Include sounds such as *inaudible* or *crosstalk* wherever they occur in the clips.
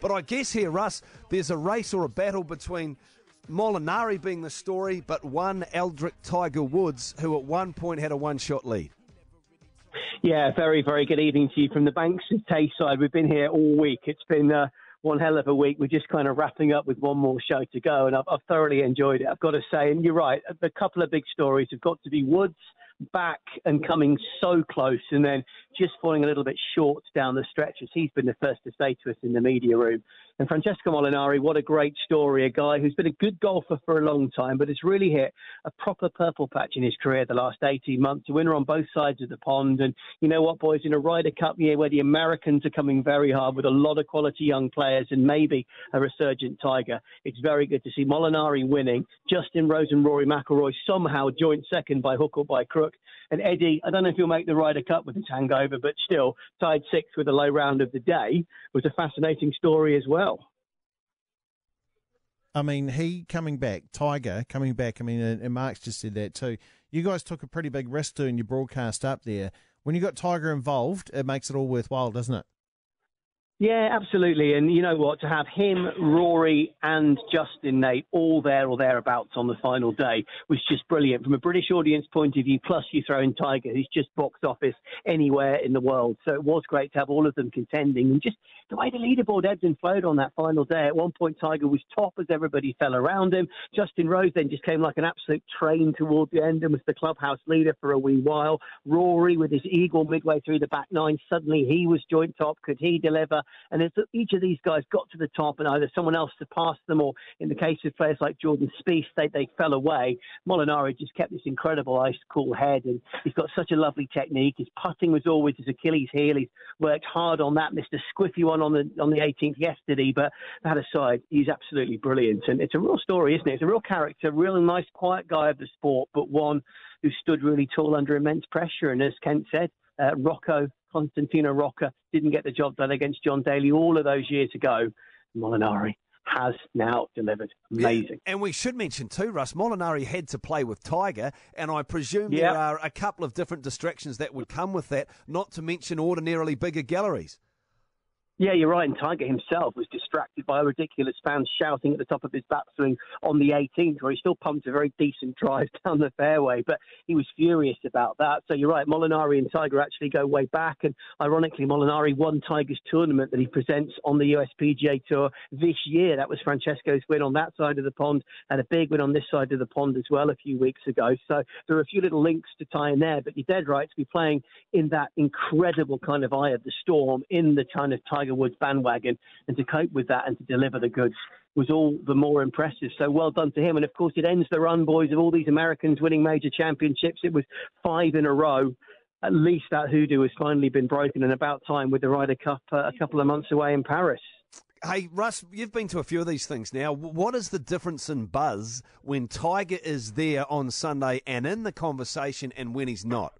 But I guess here, Russ, there's a race or a battle between Molinari being the story, but one Eldrick Tiger Woods, who at one point had a one shot lead. Yeah, very, very good evening to you from the Banks of Tayside. We've been here all week. It's been uh, one hell of a week. We're just kind of wrapping up with one more show to go, and I've, I've thoroughly enjoyed it. I've got to say, and you're right, a couple of big stories have got to be Woods back and coming so close, and then just falling a little bit short down the stretch, as he's been the first to say to us in the media room. And Francesco Molinari, what a great story. A guy who's been a good golfer for a long time, but has really hit a proper purple patch in his career the last 18 months. A winner on both sides of the pond. And you know what, boys, in a Ryder Cup year where the Americans are coming very hard with a lot of quality young players and maybe a resurgent Tiger, it's very good to see Molinari winning. Justin Rose and Rory McIlroy somehow joint second by hook or by crook. And Eddie, I don't know if he'll make the Ryder Cup with his hangover, but still tied sixth with a low round of the day was a fascinating story as well. I mean, he coming back, Tiger coming back. I mean, and Mark's just said that too. You guys took a pretty big risk doing your broadcast up there. When you got Tiger involved, it makes it all worthwhile, doesn't it? Yeah, absolutely. And you know what? To have him, Rory, and Justin Nate all there or thereabouts on the final day was just brilliant from a British audience point of view. Plus, you throw in Tiger, who's just box office anywhere in the world. So it was great to have all of them contending. And just the way the leaderboard ebbed and flowed on that final day. At one point, Tiger was top as everybody fell around him. Justin Rose then just came like an absolute train towards the end and was the clubhouse leader for a wee while. Rory, with his eagle midway through the back nine, suddenly he was joint top. Could he deliver? And each of these guys got to the top and either someone else surpassed them or in the case of players like Jordan Spieth, they, they fell away. Molinari just kept this incredible ice cool head and he's got such a lovely technique. His putting was always his Achilles heel. He's worked hard on that, Mr. squiffy one on the on the 18th yesterday, but that aside, he's absolutely brilliant. And it's a real story, isn't it? It's a real character, real nice, quiet guy of the sport, but one who stood really tall under immense pressure. And as Kent said, uh, Rocco Constantino Rocca didn't get the job done against John Daly all of those years ago. Molinari has now delivered. Amazing. Yeah. And we should mention too, Russ, Molinari had to play with Tiger, and I presume there are a couple of different distractions that would come with that, not to mention ordinarily bigger galleries. Yeah, you're right. And Tiger himself was distracted by a ridiculous fan shouting at the top of his backswing on the 18th, where he still pumped a very decent drive *laughs* down the fairway. But he was furious about that. So you're right. Molinari and Tiger actually go way back. And ironically, Molinari won Tiger's tournament that he presents on the USPGA Tour this year. That was Francesco's win on that side of the pond and a big win on this side of the pond as well a few weeks ago. So there are a few little links to tie in there. But you're dead right to be playing in that incredible kind of eye of the storm in the kind of Tiger Tiger Woods bandwagon, and to cope with that and to deliver the goods was all the more impressive. So well done to him. And of course, it ends the run, boys, of all these Americans winning major championships. It was five in a row. At least that hoodoo has finally been broken, and about time with the Ryder Cup uh, a couple of months away in Paris. Hey, Russ, you've been to a few of these things now. What is the difference in buzz when Tiger is there on Sunday and in the conversation and when he's not?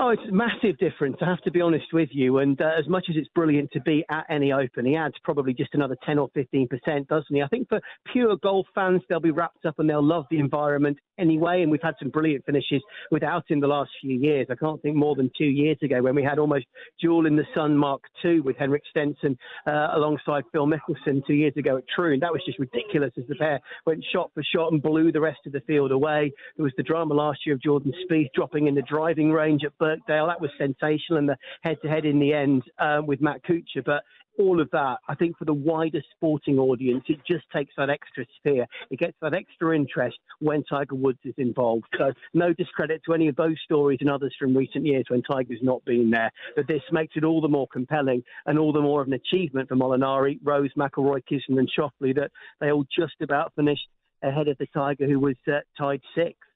Oh, it's a massive difference. I have to be honest with you. And uh, as much as it's brilliant to be at any Open, he adds probably just another 10 or 15 percent, doesn't he? I think for pure golf fans, they'll be wrapped up and they'll love the environment anyway. And we've had some brilliant finishes without him the last few years. I can't think more than two years ago when we had almost Duel in the Sun Mark II with Henrik Stenson uh, alongside Phil Mickelson two years ago at Troon. That was just ridiculous as the pair went shot for shot and blew the rest of the field away. There was the drama last year of Jordan Spieth dropping in the driving range at Birkdale. That was sensational, and the head-to-head in the end um, with Matt Kuchar. But all of that, I think for the wider sporting audience, it just takes that extra sphere. It gets that extra interest when Tiger Woods is involved. So no discredit to any of those stories and others from recent years when Tiger's not been there. But this makes it all the more compelling and all the more of an achievement for Molinari, Rose, McIlroy, Kisner and Schauffele that they all just about finished ahead of the Tiger who was uh, tied sixth.